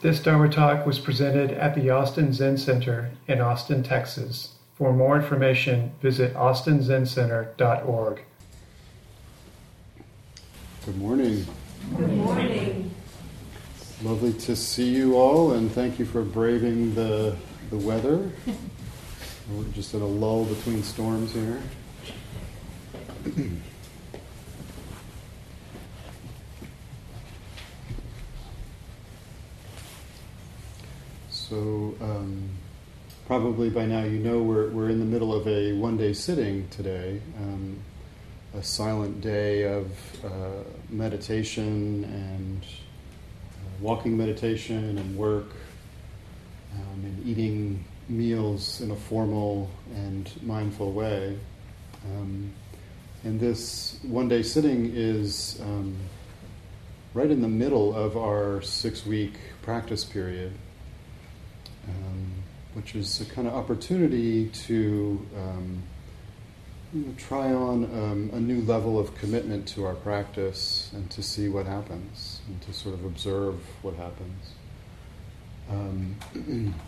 This Dharma talk was presented at the Austin Zen Center in Austin, Texas. For more information, visit austinzencenter.org. Good morning. Good morning. Lovely to see you all, and thank you for braving the, the weather. We're just in a lull between storms here. so, um, probably by now you know we're, we're in the middle of a one day sitting today, um, a silent day of uh, meditation and uh, walking meditation and work um, and eating meals in a formal and mindful way. Um, and this one day sitting is um, right in the middle of our six week practice period, um, which is a kind of opportunity to um, you know, try on um, a new level of commitment to our practice and to see what happens and to sort of observe what happens. Um,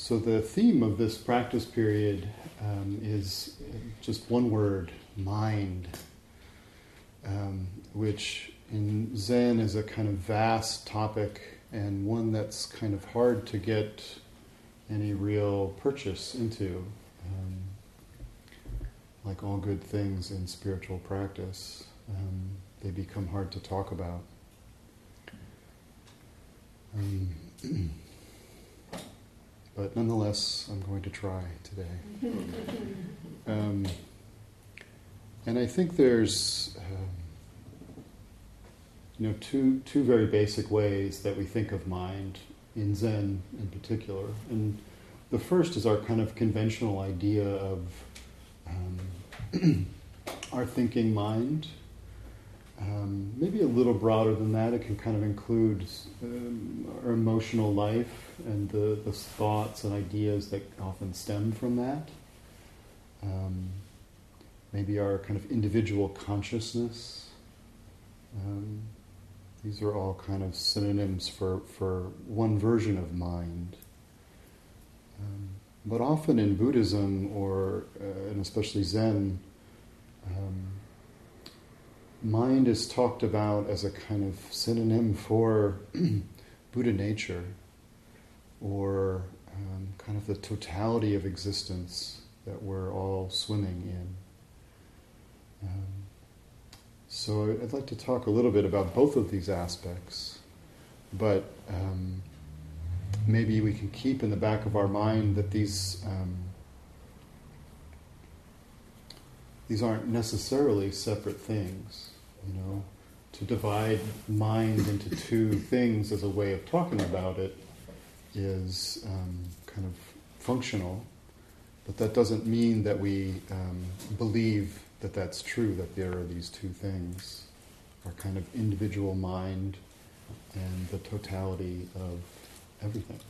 So, the theme of this practice period um, is just one word mind, um, which in Zen is a kind of vast topic and one that's kind of hard to get any real purchase into. Um, like all good things in spiritual practice, um, they become hard to talk about. Um, but nonetheless, I'm going to try today. Um, and I think there's, um, you know, two two very basic ways that we think of mind in Zen, in particular. And the first is our kind of conventional idea of um, our thinking mind, um, maybe a little broader than that. It can kind of include um, our emotional life and the, the, thoughts and ideas that often stem from that. Um, maybe our kind of individual consciousness. Um, these are all kind of synonyms for, for one version of mind. Um, but often in Buddhism, or uh, and especially Zen, um, mind is talked about as a kind of synonym for Buddha nature or um, kind of the totality of existence that we're all swimming in. Um, so I'd like to talk a little bit about both of these aspects, but um, maybe we can keep in the back of our mind that these um, these aren't necessarily separate things. You know, to divide mind into two things as a way of talking about it is um, kind of functional, but that doesn't mean that we um, believe that that's true, that there are these two things our kind of individual mind and the totality of everything.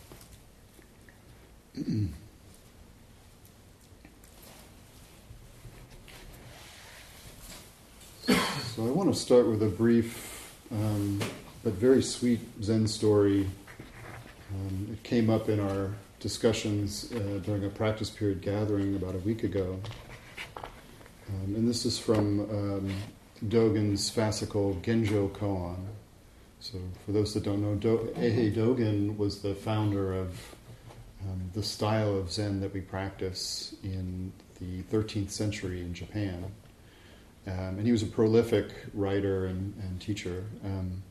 So I want to start with a brief um, but very sweet Zen story. Um, it came up in our discussions uh, during a practice period gathering about a week ago. Um, and this is from um, Dogen's fascicle Genjo Koan. So, for those that don't know, Do- Eihei Dogen was the founder of um, the style of Zen that we practice in the 13th century in Japan. Um, and he was a prolific writer and, and teacher. Um,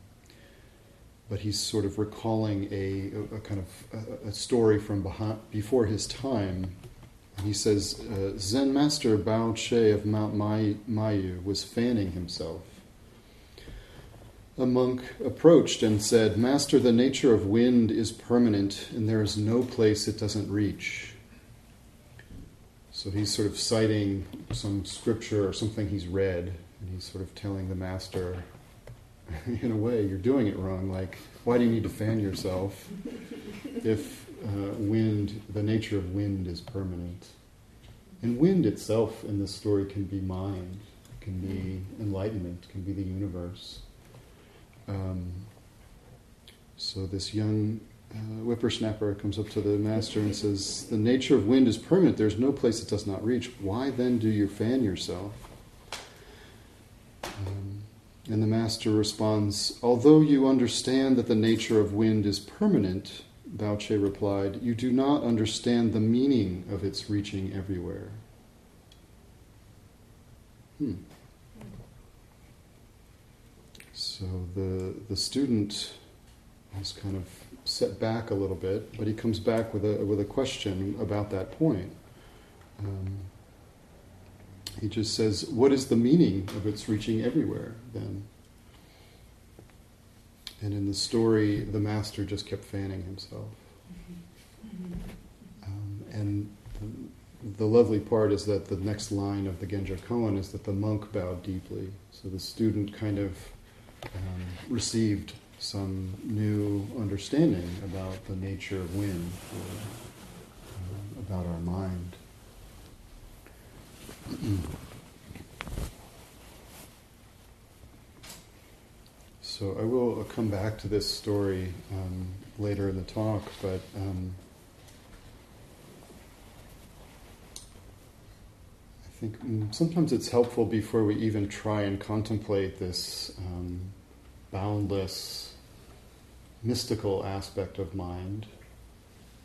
but he's sort of recalling a, a, kind of a, a, story from before his time. He says uh, Zen master Bao Che of Mount Mayu was fanning himself. A monk approached and said, Master, the nature of wind is permanent, and there is no place it doesn't reach. So he's sort of citing some scripture or something he's read, and he's sort of telling the master, in a way, you're doing it wrong. Like, why do you need to fan yourself if uh, wind, the nature of wind is permanent? And wind itself in this story can be mind, can be enlightenment, can be the universe. Um, so this young uh, whippersnapper comes up to the master and says, The nature of wind is permanent. There's no place it does not reach. Why then do you fan yourself? Um, and the master responds, Although you understand that the nature of wind is permanent, Che replied, You do not understand the meaning of its reaching everywhere. Hmm. So the, the student is kind of set back a little bit, but he comes back with a, with a question about that point. Um, he just says, What is the meaning of its reaching everywhere then? And in the story, the master just kept fanning himself. Um, and the, the, lovely part is that the next line of the Genjo koan is that the monk bowed deeply. So the student kind of um, received some new understanding about the nature of wind, or, uh, about our mind. so I will come back to this story um, later in the talk, but um, I think mm, sometimes it's helpful before we even try and contemplate this um, boundless, mystical aspect of mind.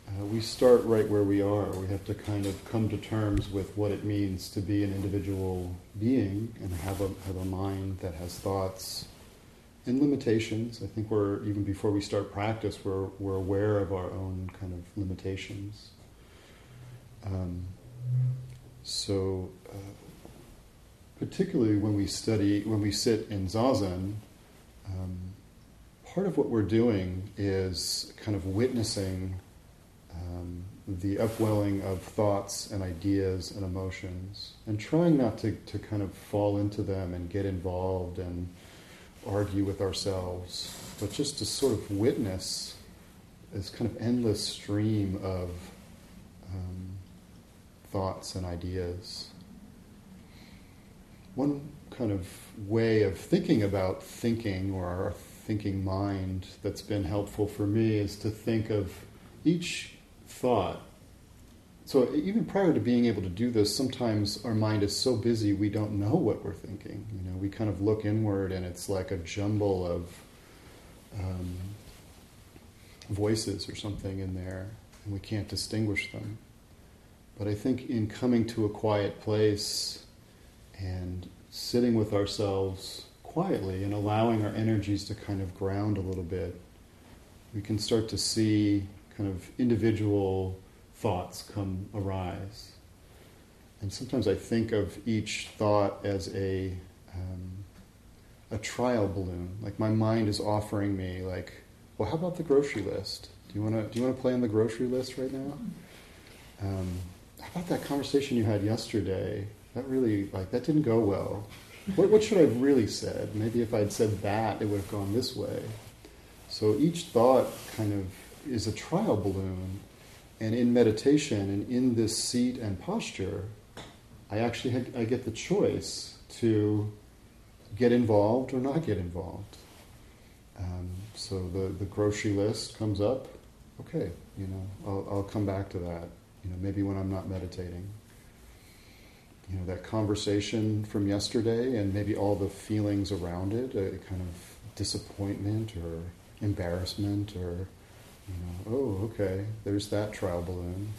Uh, we start right where we are. We have to kind of come to terms with what it means to be an individual being and have a, have a mind that has thoughts and limitations. I think we're, even before we start practice, we're, we're aware of our own kind of limitations. Um, so, uh, particularly when we study, when we sit in zazen, um, part of what we're doing is kind of witnessing um, the upwelling of thoughts and ideas and emotions and trying not to, to kind of fall into them and get involved and argue with ourselves, but just to sort of witness this kind of endless stream of um, thoughts and ideas. One kind of way of thinking about thinking or our thinking mind that's been helpful for me is to think of each thought. So even prior to being able to do this, sometimes our mind is so busy we don't know what we're thinking. You know, we kind of look inward and it's like a jumble of um, voices or something in there, and we can't distinguish them. But I think in coming to a quiet place and sitting with ourselves quietly and allowing our energies to kind of ground a little bit, we can start to see kind of individual thoughts come arise. And sometimes I think of each thought as a um, a trial balloon. Like my mind is offering me, like, well, how about the grocery list? Do you want to do you want to play on the grocery list right now? Um, how about that conversation you had yesterday? that really like that didn't go well. What, what should I have really said? Maybe if I'd said that, it would have gone this way. So each thought kind of is a trial balloon, and in meditation and in this seat and posture, I actually I get the choice to get involved or not get involved. Um, so the, the grocery list comes up. Okay, you know, I'll, I'll come back to that. You know, maybe when I'm not meditating you know, that conversation from yesterday and maybe all the feelings around it, a kind of disappointment or embarrassment or, you know, oh, okay, there's that trial balloon.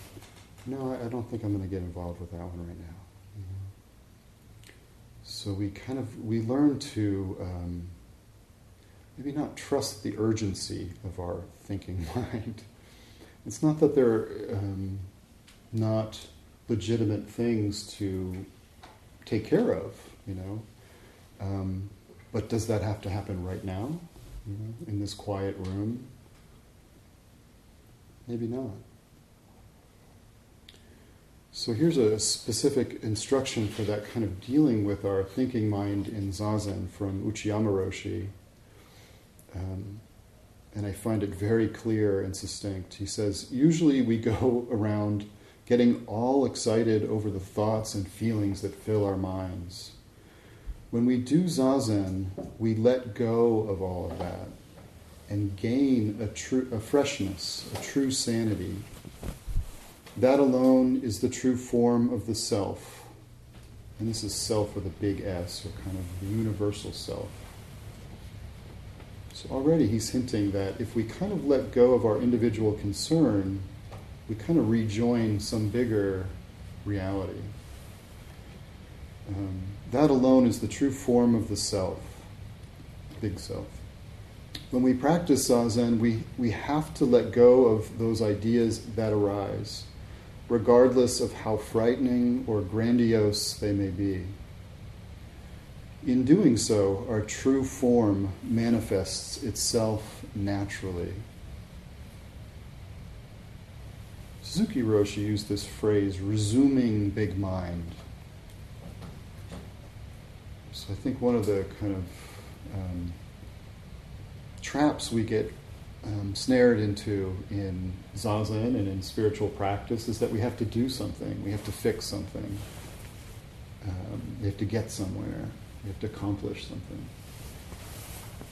No, I, don't think I'm going to get involved with that one right now. So we kind of, we learn to um, maybe not trust the urgency of our thinking mind. It's not that they're um, not legitimate things to take care of, you know. Um, but does that have to happen right now, you know, in this quiet room? Maybe not. So here's a specific instruction for that kind of dealing with our thinking mind in zazen from Uchiyama Roshi. Um, and I find it very clear and succinct. He says, usually we go around getting all excited over the thoughts and feelings that fill our minds. When we do zazen, we let go of all of that and gain a, true, a freshness, a true sanity. That alone is the true form of the self. And this is self with a big S, or kind of the universal self. So already he's hinting that if we kind of let go of our individual concern, we kind of rejoin some bigger reality. Um, that alone is the true form of the self, big self. When we practice zazen, we, we have to let go of those ideas that arise, regardless of how frightening or grandiose they may be. In doing so, our true form manifests itself naturally. Suzuki Roshi used this phrase, resuming big mind. So I think one of the kind of um, traps we get um, snared into in zazen and in spiritual practice is that we have to do something, we have to fix something, um, we have to get somewhere, we have to accomplish something.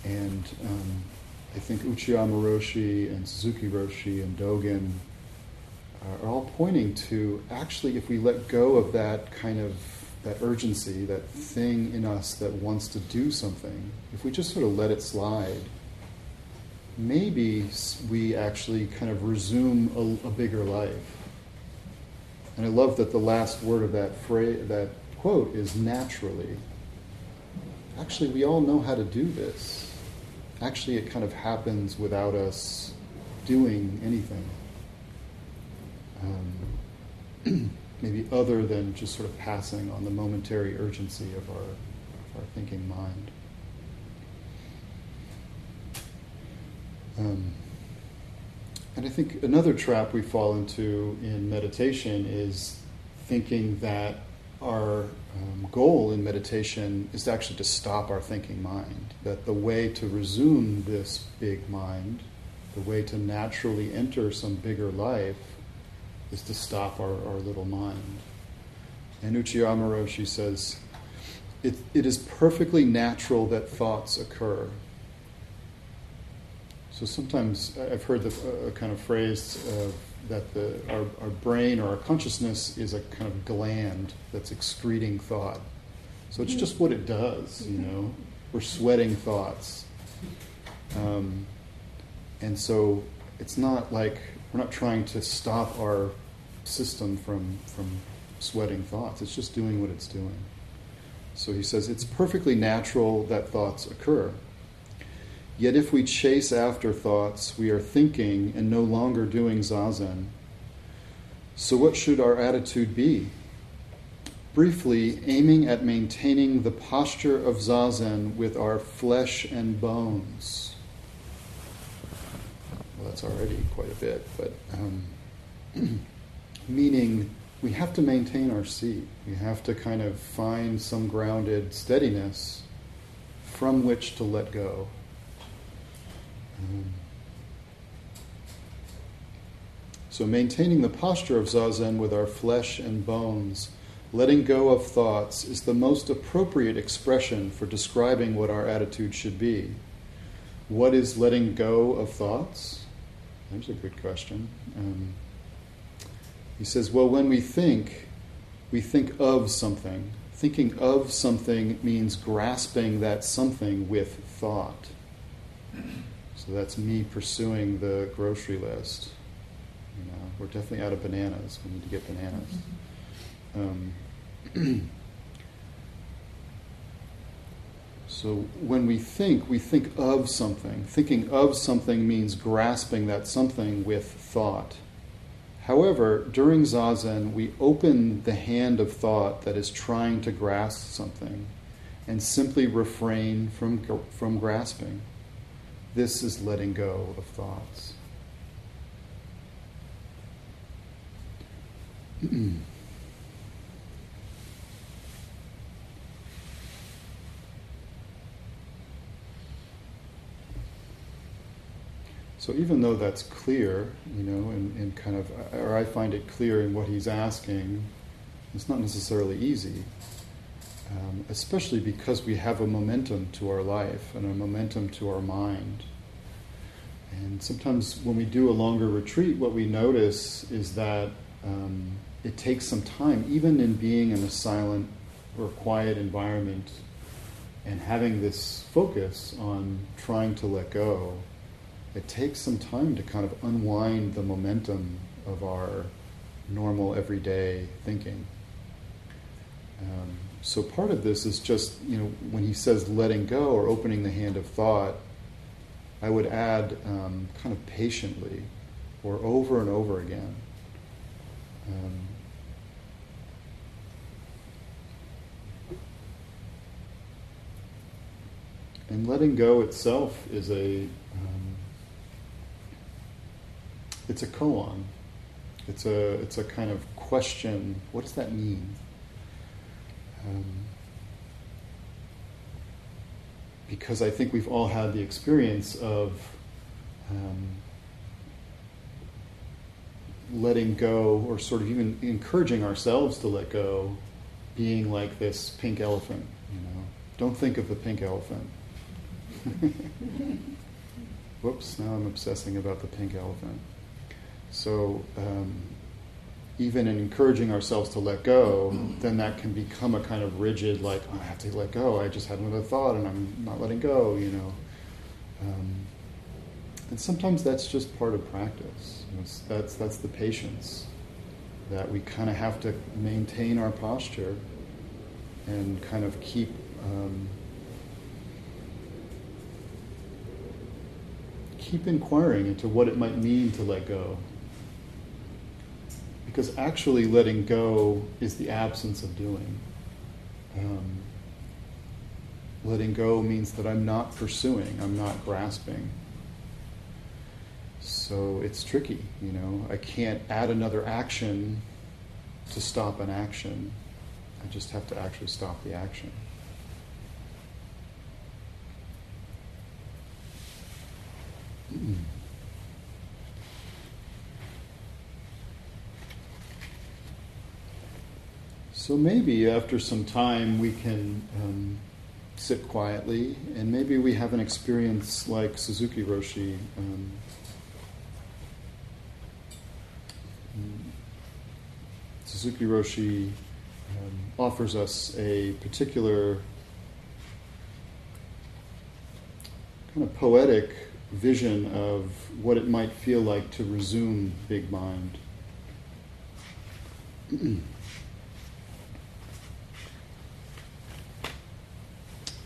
And um, I think Uchiyama Roshi and Suzuki Roshi and Dogen are all pointing to actually, if we let go of that kind of that urgency, that thing in us that wants to do something, if we just sort of let it slide, maybe we actually kind of resume a, a bigger life. And I love that the last word of that phrase, that quote is naturally. Actually, we all know how to do this. Actually, it kind of happens without us doing anything. Um, maybe other than just sort of passing on the momentary urgency of our, of our thinking mind. Um, and I think another trap we fall into in meditation is thinking that our um, goal in meditation is actually to stop our thinking mind. That the way to resume this big mind, the way to naturally enter some bigger life, is to stop our, our little mind. And Uchiyama Roshi says, it, it is perfectly natural that thoughts occur. So sometimes I've heard the uh, kind of phrase uh, that the, our, our brain or our consciousness is a kind of gland that's excreting thought. So it's just what it does, you know. We're sweating thoughts. Um, and so it's not like we're not trying to stop our system from, from sweating thoughts. It's just doing what it's doing. So he says it's perfectly natural that thoughts occur. Yet if we chase after thoughts, we are thinking and no longer doing zazen. So, what should our attitude be? Briefly, aiming at maintaining the posture of zazen with our flesh and bones. Well, that's already quite a bit, but um, meaning we have to maintain our seat. We have to kind of find some grounded steadiness from which to let go. Um, so, maintaining the posture of zazen with our flesh and bones, letting go of thoughts, is the most appropriate expression for describing what our attitude should be. What is letting go of thoughts? There's a good question. Um, he says, well, when we think, we think of something. Thinking of something means grasping that something with thought. So that's me pursuing the grocery list. You know, we're definitely out of bananas. We need to get bananas. Um, so when we think, we think of something. Thinking of something means grasping that something with thought. However, during zazen, we open the hand of thought that is trying to grasp something and simply refrain from, from grasping. This is letting go of thoughts. So even though that's clear, you know, and, and kind of, or I find it clear in what he's asking, it's not necessarily easy. Um, especially because we have a momentum to our life and a momentum to our mind. And sometimes when we do a longer retreat, what we notice is that um, it takes some time, even in being in a silent or quiet environment and having this focus on trying to let go, it takes some time to kind of unwind the momentum of our normal everyday thinking. Um, so part of this is just, you know, when he says letting go or opening the hand of thought, I would add um, kind of patiently or over and over again. Um, and letting go itself is a um, it's a koan. It's a it's a kind of question. What does that mean? Um, because I think we've all had the experience of um, letting go, or sort of even encouraging ourselves to let go, being like this pink elephant. You know, don't think of the pink elephant. Whoops! Now I'm obsessing about the pink elephant. So. Um, even in encouraging ourselves to let go, then that can become a kind of rigid, like, I have to let go. I just had another thought and I'm not letting go, you know. Um, and sometimes that's just part of practice. That's, that's the patience that we kind of have to maintain our posture and kind of keep. Um, keep inquiring into what it might mean to let go because actually letting go is the absence of doing. Um, letting go means that I'm not pursuing, I'm not grasping. So it's tricky, you know. I can't add another action to stop an action. I just have to actually stop the action. Mm-hmm. So maybe after some time we can um, sit quietly, and maybe we have an experience like Suzuki Roshi. Um, Suzuki Roshi um, offers us a particular kind of poetic vision of what it might feel like to resume big mind.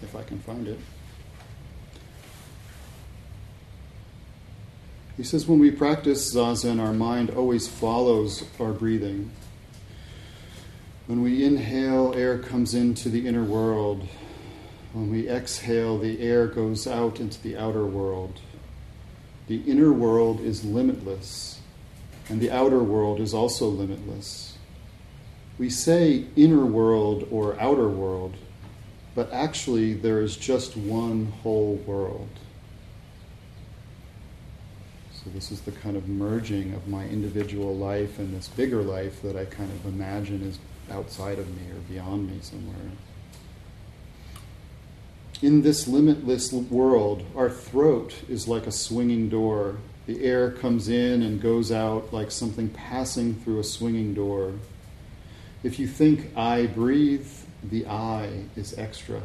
if I can find it. He says, when we practice zazen, our mind always follows our breathing. When we inhale, air comes into the inner world. When we exhale, the air goes out into the outer world. The inner world is limitless, and the outer world is also limitless. We say inner world or outer world but actually there is just one whole world. So, this is the kind of merging of my individual life and this bigger life that I kind of imagine is outside of me or beyond me somewhere. In this limitless world, our throat is like a swinging door. The air comes in and goes out like something passing through a swinging door. If you think I breathe, the I is extra.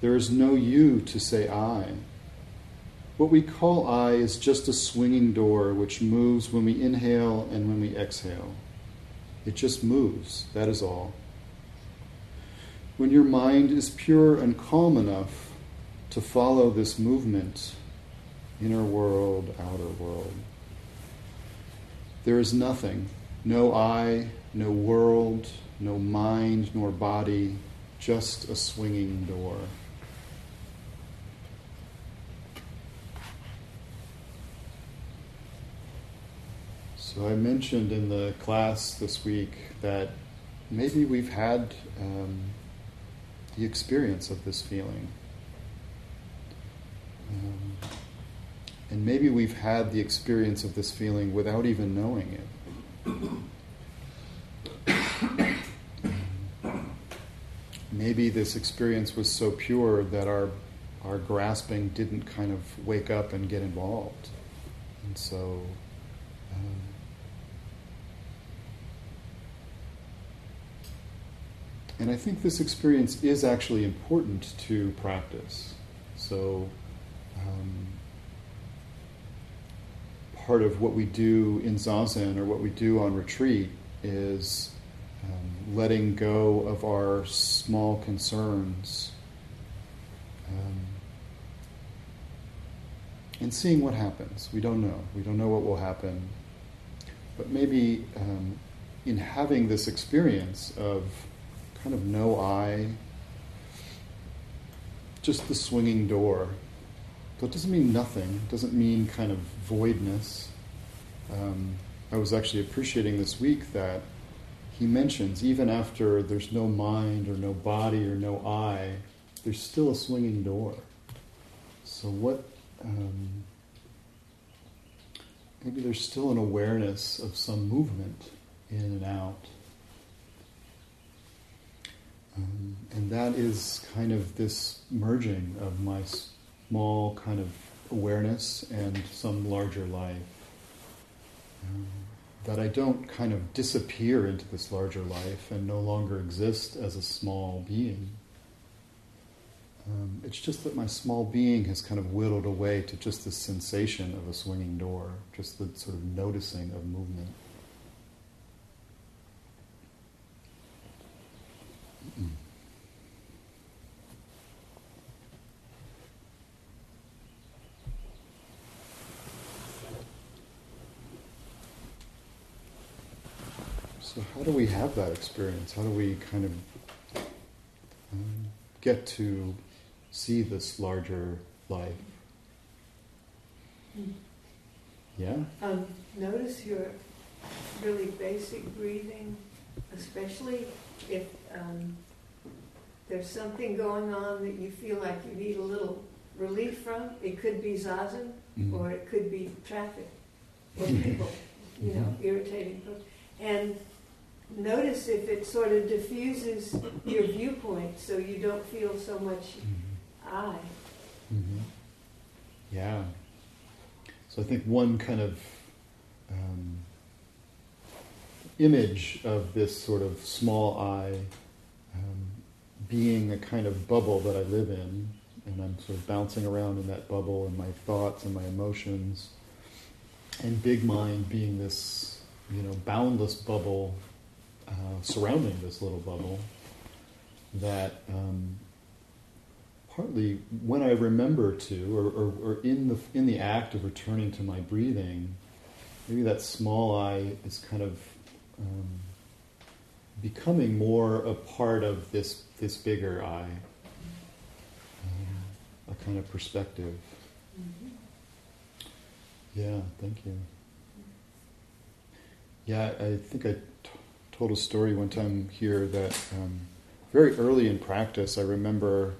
There is no you to say I. What we call I is just a swinging door which moves when we inhale and when we exhale. It just moves, that is all. When your mind is pure and calm enough to follow this movement, inner world, outer world, there is nothing, no I, no world, no mind nor body, just a swinging door. So I mentioned in the class this week that maybe we've had um, the experience of this feeling. Um, and maybe we've had the experience of this feeling without even knowing it. Maybe this experience was so pure that our our grasping didn't kind of wake up and get involved, and so. Um, and I think this experience is actually important to practice. So, um, part of what we do in zazen or what we do on retreat is letting go of our small concerns um, and seeing what happens. We don't know. We don't know what will happen. But maybe um, in having this experience of kind of no I, just the swinging door. It doesn't mean nothing, it doesn't mean kind of voidness. Um, I was actually appreciating this week that he mentions even after there's no mind or no body or no I, there's still a swinging door. So, what um, maybe there's still an awareness of some movement in and out. Um, and that is kind of this merging of my small kind of awareness and some larger life. Um, that I don't kind of disappear into this larger life and no longer exist as a small being. Um, it's just that my small being has kind of whittled away to just the sensation of a swinging door, just the sort of noticing of movement. So, how do we have that experience? How do we kind of um, get to see this larger life? Mm. Yeah? Um, notice your really basic breathing, especially if um, there's something going on that you feel like you need a little relief from. It could be zazen, Mhm. or it could be traffic, or people, you know, Mhm. irritating. people. And notice if it sort of diffuses your viewpoint so you don't feel so much Mhm. I. hmm Yeah. So I think one kind of um, image of this sort of small I um, being a kind of bubble that I live in, and I'm sort of bouncing around in that bubble and my thoughts and my emotions, and big mind being this, you know, boundless bubble uh, surrounding this little bubble that um, partly when I remember to, or, or, or, in the in the act of returning to my breathing, maybe that small I is kind of um, becoming more a part of this this bigger I, um, a kind of perspective. Mm-hmm. Yeah, thank you. Yeah, I think I told a story one time here that um, very early in practice, I remember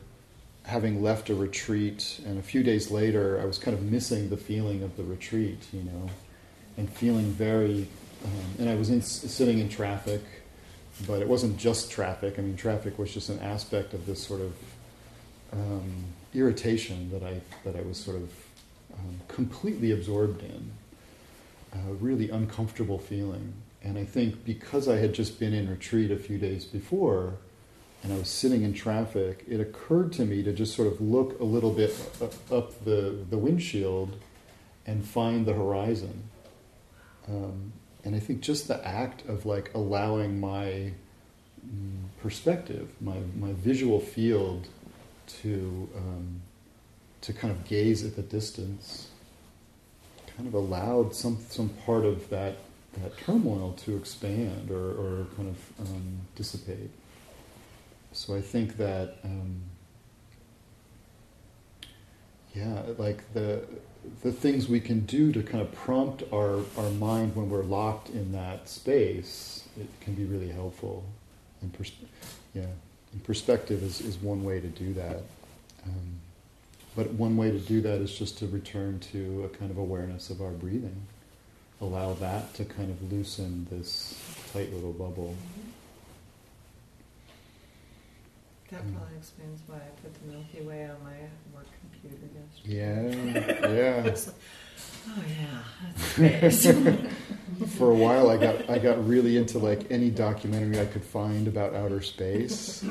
having left a retreat, and a few days later, I was kind of missing the feeling of the retreat, you know, and feeling very. Um, and I was in, sitting in traffic, but it wasn't just traffic. I mean, traffic was just an aspect of this sort of um, irritation that I that I was sort of um, completely absorbed in. A really uncomfortable feeling, and I think because I had just been in retreat a few days before and I was sitting in traffic, it occurred to me to just sort of look a little bit up the, the windshield and find the horizon. Um, and I think just the act of like allowing my mm, perspective, my, my visual field to, um, to kind of gaze at the distance, kind of allowed some, some part of that, that turmoil to expand or, or kind of um, dissipate. So I think that, um, yeah, like the the things we can do to kind of prompt our, our mind when we're locked in that space, it can be really helpful. And pers- yeah, and perspective is, is one way to do that. Um, but one way to do that is just to return to a kind of awareness of our breathing. Allow that to kind of loosen this tight little bubble. That Mm. probably explains why I put the Milky Way on my work computer yesterday. Yeah, yeah. Like, oh yeah, that's space. For a while, I got I got really into like any documentary I could find about outer space,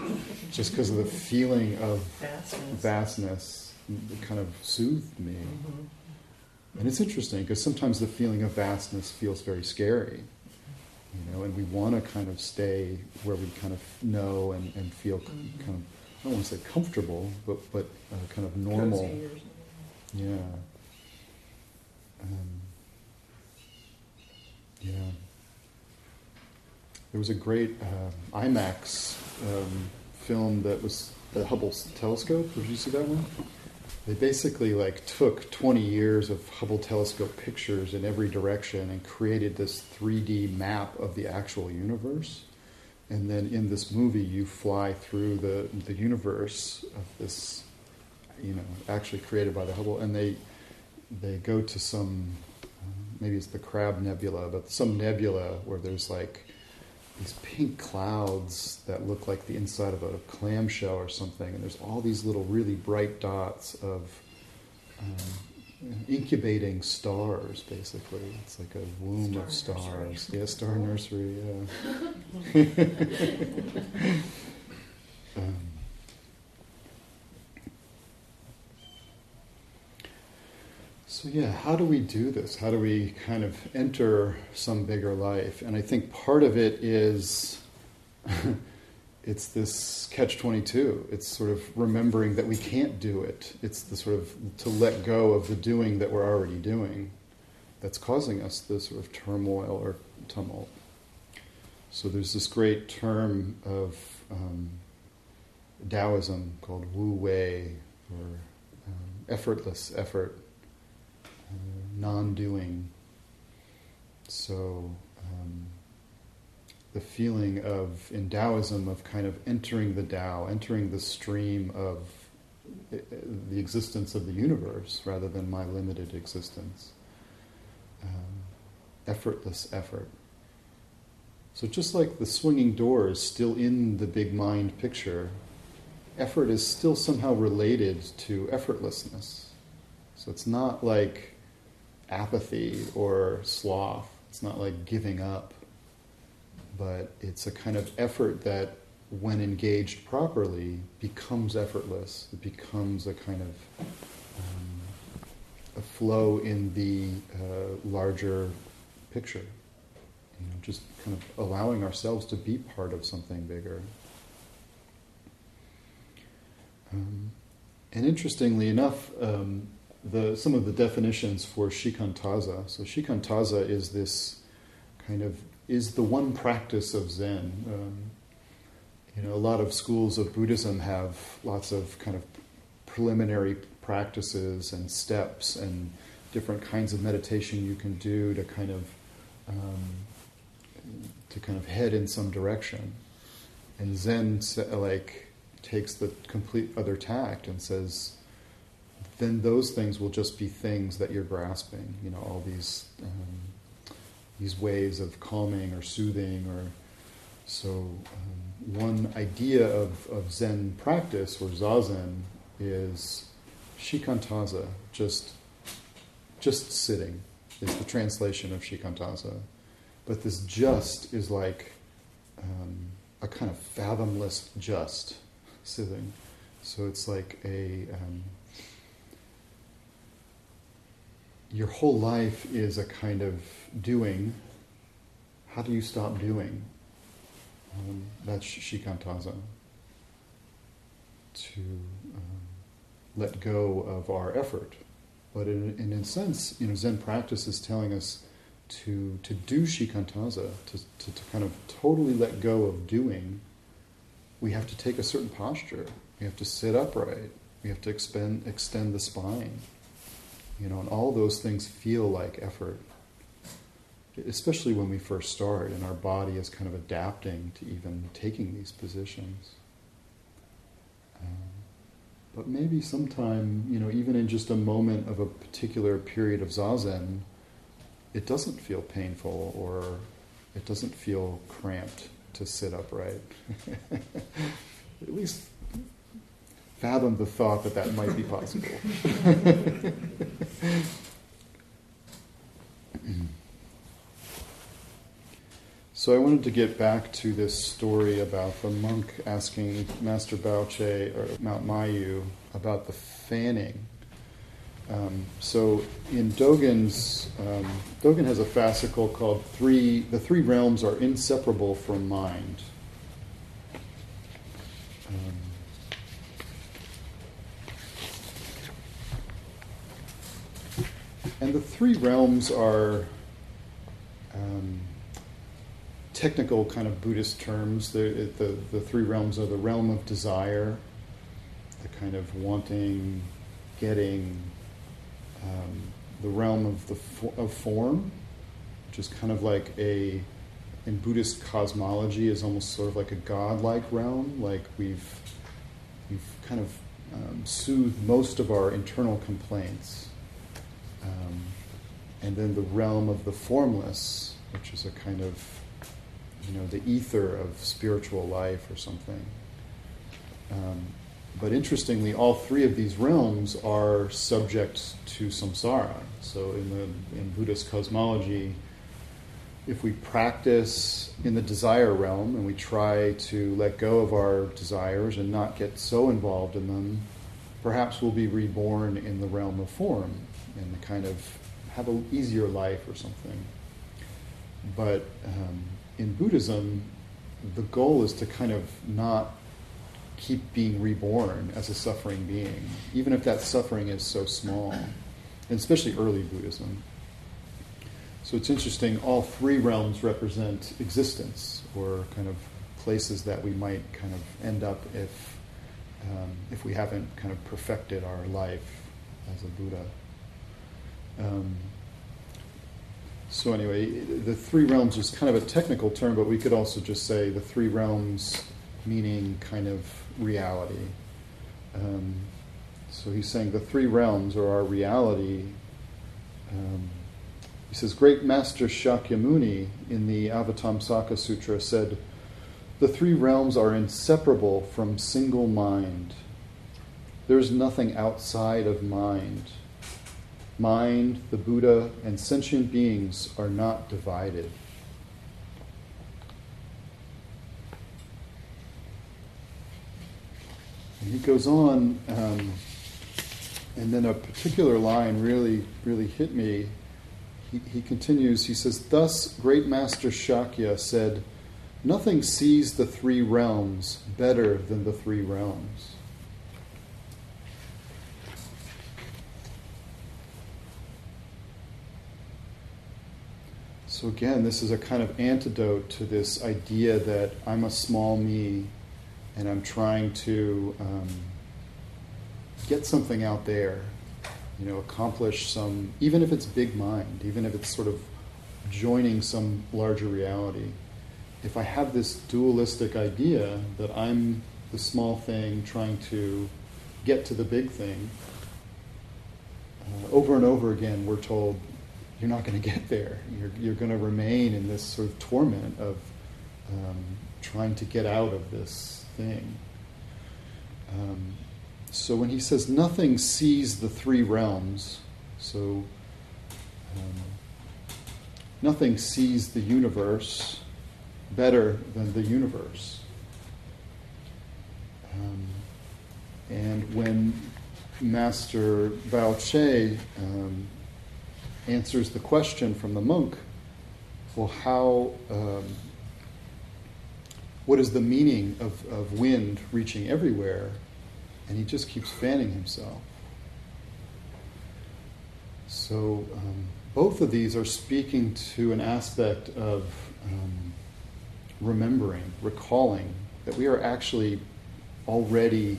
just because of the feeling of Vastness. vastness. It kind of soothed me, Mhm. And it's interesting because sometimes the feeling of vastness feels very scary, you know, and we want to kind of stay where we kind of know and, and feel Mhm. kind of I don't want to say comfortable, but but uh, kind of normal. Cozy or something. Yeah. Um, yeah. There was a great uh, IMAX um, film that was the Hubble telescope. Did you see that one? They basically like took 20 years of Hubble telescope pictures in every direction and created this 3D map of the actual universe. And then in this movie, you fly through the the universe of this, you know, actually created by the Hubble, and they they go to some maybe it's the Crab Nebula, but some nebula where there's like these pink clouds that look like the inside of a clamshell or something, and there's all these little really bright dots of um, incubating stars. Basically, it's like a womb of Star nursery. stars. Yeah, star nursery. Yeah. um, So, yeah, how do we do this? How do we kind of enter some bigger life? And I think part of it is it's this catch 22. It's sort of remembering that we can't do it. It's the sort of to let go of the doing that we're already doing that's causing us this sort of turmoil or tumult. So, there's this great term of um, Taoism called Wu Wei, or um, effortless effort uh, non-doing. So um, the feeling of in Taoism of kind of entering the Tao, entering the stream of uh, the existence of the universe rather than my limited existence. Um, effortless effort. So just like the swinging door is still in the big mind picture, effort is still somehow related to effortlessness. So it's not like apathy or sloth. It's not like giving up. But it's a kind of effort that, when engaged properly, becomes effortless. It becomes a kind of um, a flow in the uh, larger picture. You know, just kind of allowing ourselves to be part of something bigger. Um, and interestingly enough, um, the, some of the definitions for shikantaza. So shikantaza is this kind of is the one practice of Zen. Um, you know, a lot of schools of Buddhism have lots of kind of preliminary practices and steps and different kinds of meditation you can do to kind of um, to kind of head in some direction. And Zen like takes the complete other tact and says, then those things will just be things that you're grasping. You know, all these um, these ways of calming or soothing, or so. Um, one idea of, of Zen practice or zazen is shikantaza, just just sitting is the translation of shikantaza. But this just is like um, a kind of fathomless just sitting. So it's like a um, your whole life is a kind of doing. How do you stop doing? Um, that's shikantaza. To um, let go of our effort. But in, in a sense, you know, Zen practice is telling us to, to do shikantaza, to, to, to kind of totally let go of doing. We have to take a certain posture. We have to sit upright. We have to expend, extend the spine. You know, and all those things feel like effort, especially when we first start and our body is kind of adapting to even taking these positions. Um, but maybe sometime, you know, even in just a moment of a particular period of zazen, it doesn't feel painful or it doesn't feel cramped to sit upright. At least fathom the thought that that might be possible. so I wanted to get back to this story about the monk asking Master Baoche or Mount Mayu about the fanning. Um, so in Dogen's, um, Dogen has a fascicle called Three, The Three Realms Are Inseparable from Mind. Um, and the three realms are um, technical kind of Buddhist terms. The, the, the three realms are the realm of desire, the kind of wanting, getting, um, the realm of the fo- of form, which is kind of like a in Buddhist cosmology is almost sort of like a godlike realm. Like we've we've kind of um, soothed most of our internal complaints, um, and then the realm of the formless, which is a kind of you know the ether of spiritual life or something. Um, but interestingly, all three of these realms are subject to samsara. So in the in Buddhist cosmology, if we practice in the desire realm and we try to let go of our desires and not get so involved in them, perhaps we'll be reborn in the realm of form and kind of have an easier life or something. But um, in Buddhism, the goal is to kind of not keep being reborn as a suffering being, even if that suffering is so small, and especially early Buddhism. So it's interesting, all three realms represent existence or kind of places that we might kind of end up if, um, if we haven't kind of perfected our life as a Buddha. Um, so anyway, the three realms is kind of a technical term, but we could also just say the three realms meaning kind of reality. Um, so he's saying the three realms are our reality. Um, he says, Great Master Shakyamuni in the Avatamsaka Sutra said, The three realms are inseparable from single mind. There is nothing outside of mind. Mind, the Buddha, and sentient beings are not divided. And he goes on, um, and then a particular line really, really hit me. He, he continues, he says, Thus, great master Shakya said, Nothing sees the three realms better than the three realms. So, again, this is a kind of antidote to this idea that I'm a small me and I'm trying to um, get something out there, you know, accomplish some, even if it's big mind, even if it's sort of joining some larger reality. If I have this dualistic idea that I'm the small thing trying to get to the big thing, uh, over and over again, we're told you're not going to get there. You're, you're going to remain in this sort of torment of um, trying to get out of this thing. Um, so when he says nothing sees the three realms, so um, nothing sees the universe better than the universe. Um, and when Master Bao Che um, answers the question from the monk, well, how, um, what is the meaning of, of wind reaching everywhere? And he just keeps fanning himself. So, um, both of these are speaking to an aspect of um, remembering, recalling that we are actually already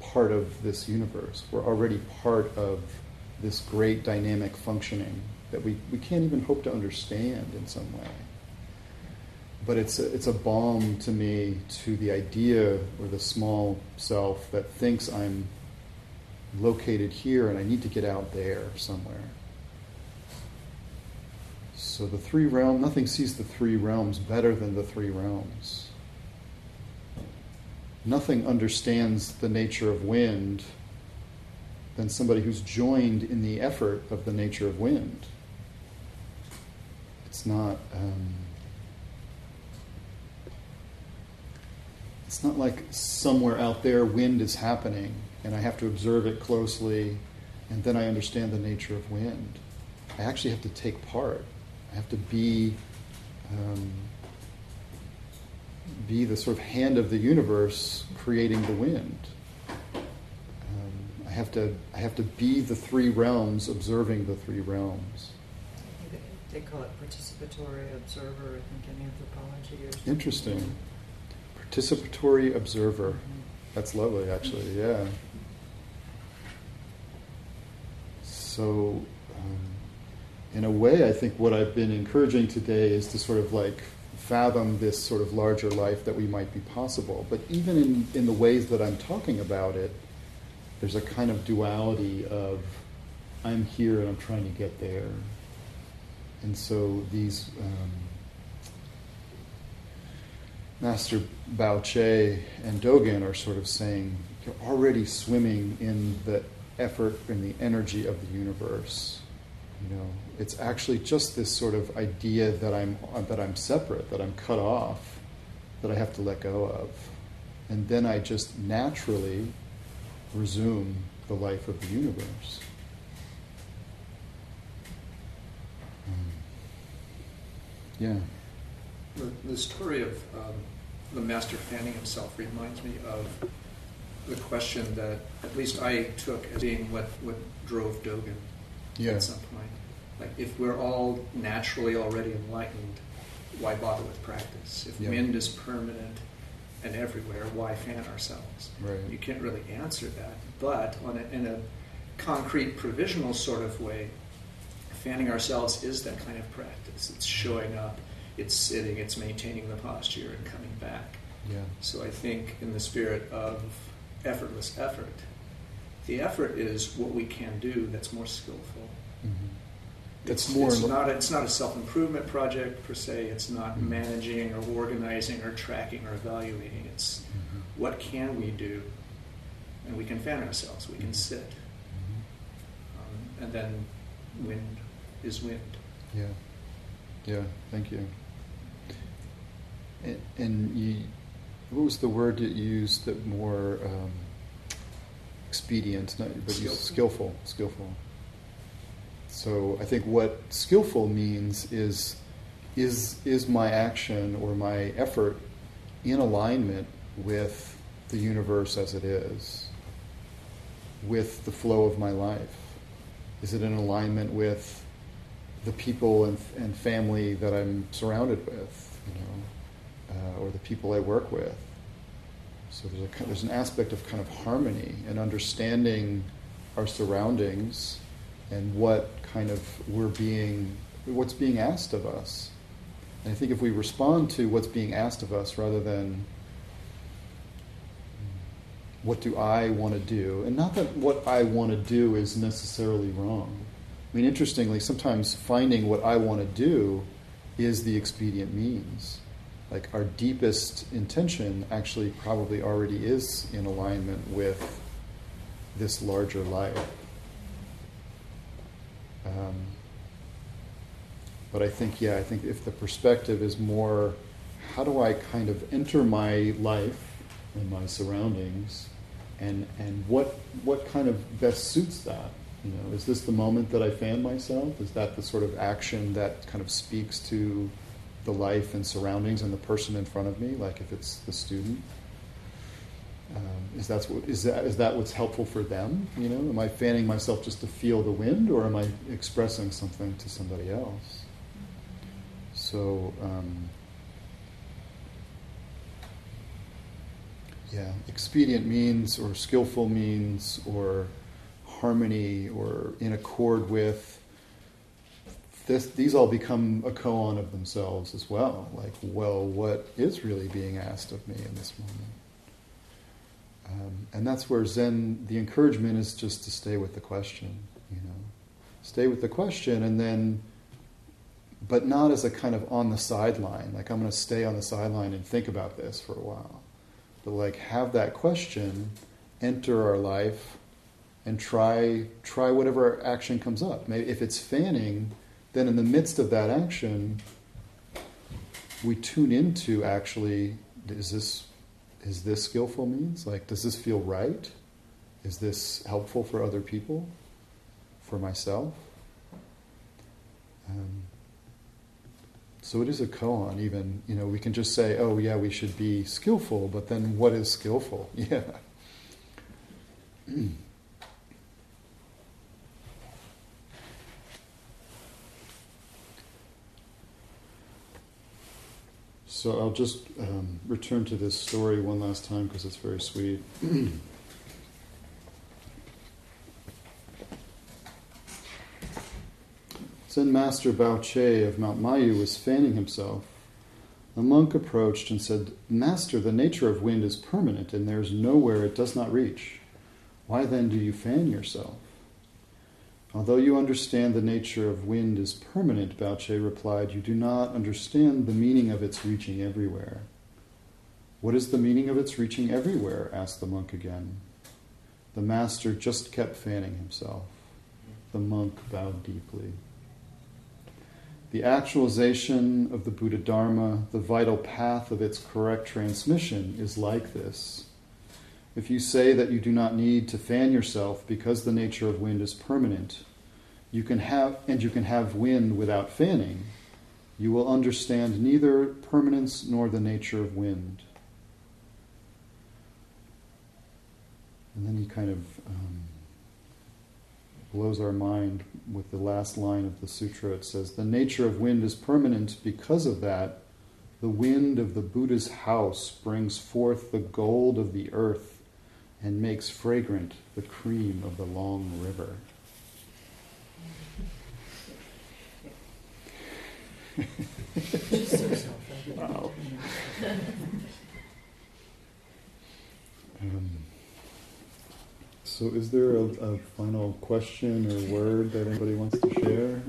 part of this universe. We're already part of this great dynamic functioning that we, we can't even hope to understand in some way. But it's a, it's a balm to me to the idea or the small self that thinks I'm located here and I need to get out there somewhere. So the three realms, nothing sees the three realms better than the three realms. nothing understands the nature of wind than somebody who's joined in the effort of the nature of wind. It's not. Um, it's not like somewhere out there wind is happening and I have to observe it closely and then I understand the nature of wind. I actually have to take part. I have to be um, be the sort of hand of the universe creating the wind. I have to I have to be the three realms, observing the three realms. They call it participatory observer, I think, in anthropology. Or Interesting. Participatory observer. Mm-hmm. That's lovely, actually. Yeah. So, um, in a way, I think what I've been encouraging today is to sort of like fathom this sort of larger life that we might be possible. But even in, in the ways that I'm talking about it, there's a kind of duality of I'm here and I'm trying to get there. And so these um, Master Bao Che and Dogen are sort of saying you're already swimming in the effort and the energy of the universe. You know, it's actually just this sort of idea that I'm that I'm separate, that I'm cut off, that I have to let go of, and then I just naturally resume the life of the universe. Um, yeah. The, the story of um, the master fanning himself reminds me of the question that at least I took as being what, what drove Dogen Yeah. at some point. Like, if we're all naturally already enlightened, why bother with practice? If Yeah. wind is permanent and everywhere, why fan ourselves? Right. You can't really answer that. But on a, in a concrete, provisional sort of way, fanning ourselves is that kind of practice. It's showing up, it's sitting, it's maintaining the posture and coming back. Yeah. So I think in the spirit of effortless effort, the effort is what we can do that's more skillful. Mm-hmm. It's, more. it's not a, it's not a self improvement project per se. It's not Mhm. managing or organizing or tracking or evaluating. It's Mhm. what can we do, and we can fan ourselves. We can Mhm. sit, um, and then wind is wind. Yeah. Yeah, thank you. And, and you, what was the word that you used that more um, expedient, not, but Skillful. skillful, skillful. So I think what skillful means is, is, is my action or my effort in alignment with the universe as it is, with the flow of my life? Is it in alignment with the people and, and family that I'm surrounded with, you know, uh, or the people I work with. So there's, a, there's an aspect of kind of harmony and understanding our surroundings and what kind of we're being, what's being asked of us. And I think if we respond to what's being asked of us rather than what do I want to do, and not that what I want to do is necessarily wrong. I mean, interestingly, sometimes finding what I want to do is the expedient means. Like our deepest intention actually probably already is in alignment with this larger life. Um, but I think, yeah, I think if the perspective is more, how do I kind of enter my life and my surroundings, and and what what kind of best suits that? You know, is this the moment that I fan myself? Is that the sort of action that kind of speaks to the life and surroundings and the person in front of me? Like if it's the student, um, is that what is that is that what's helpful for them? You know, am I fanning myself just to feel the wind, or am I expressing something to somebody else? So. Um, yeah, expedient means, or skillful means, or harmony, or in accord with. This, these all become a koan of themselves as well. Like, well, what is really being asked of me in this moment? Um, and that's where Zen, the encouragement is just to stay with the question, you know. Stay with the question and then, but not as a kind of on the sideline, like I'm going to stay on the sideline and think about this for a while but like have that question enter our life and try try whatever action comes up. Maybe if it's fanning, then in the midst of that action, we tune into actually is this is this skillful means? Like does this feel right? Is this helpful for other people? For myself? Um, so it is a koan, even, you know, we can just say, oh, yeah, we should be skillful, but then what is skillful? Yeah. so I'll just um, return to this story one last time because it's very sweet. Zen Master Bao Che of Mount Mayu was fanning himself. A monk approached and said, Master, the nature of wind is permanent and there is nowhere it does not reach. Why then do you fan yourself? Although you understand the nature of wind is permanent, Bao Che replied, you do not understand the meaning of its reaching everywhere. What is the meaning of its reaching everywhere? asked the monk again. The master just kept fanning himself. The monk bowed deeply. The actualization of the Buddha Dharma, the vital path of its correct transmission, is like this. If you say that you do not need to fan yourself because the nature of wind is permanent, you can have and you can have wind without fanning, you will understand neither permanence nor the nature of wind. And then he kind of um, blows our mind with the last line of the sutra. It says, The nature of wind is permanent. Because of that, the wind of the Buddha's house brings forth the gold of the earth and makes fragrant the cream of the long river. wow. Um, so, is there a, a, final question or word that anybody wants to share?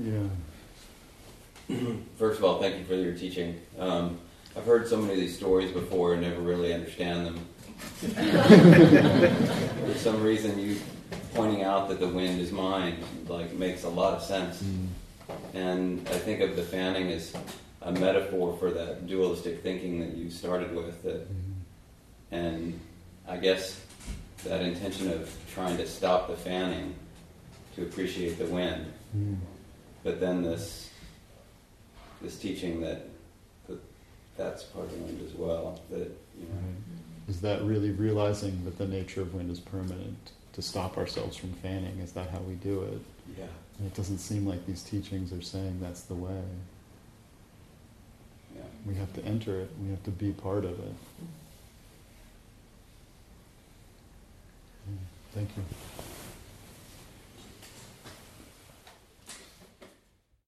Yeah. First of all, thank you for your teaching. Um, I've heard so many of these stories before and never really understand them. for some reason, you pointing out that the wind is mine like makes a lot of sense. Mm. And I think of the fanning as a metaphor for that dualistic thinking that you started with. That, mm. and I guess that intention of trying to stop the fanning to appreciate the wind. Mm. But then this this teaching that, that that's part of the wind as well. That you know. Right. Is that really realizing that the nature of wind is permanent? To stop ourselves from fanning, is that how we do it? Yeah. And it doesn't seem like these teachings are saying that's the way. Yeah. We have to enter it. We have to be part of it. Mm. Thank you.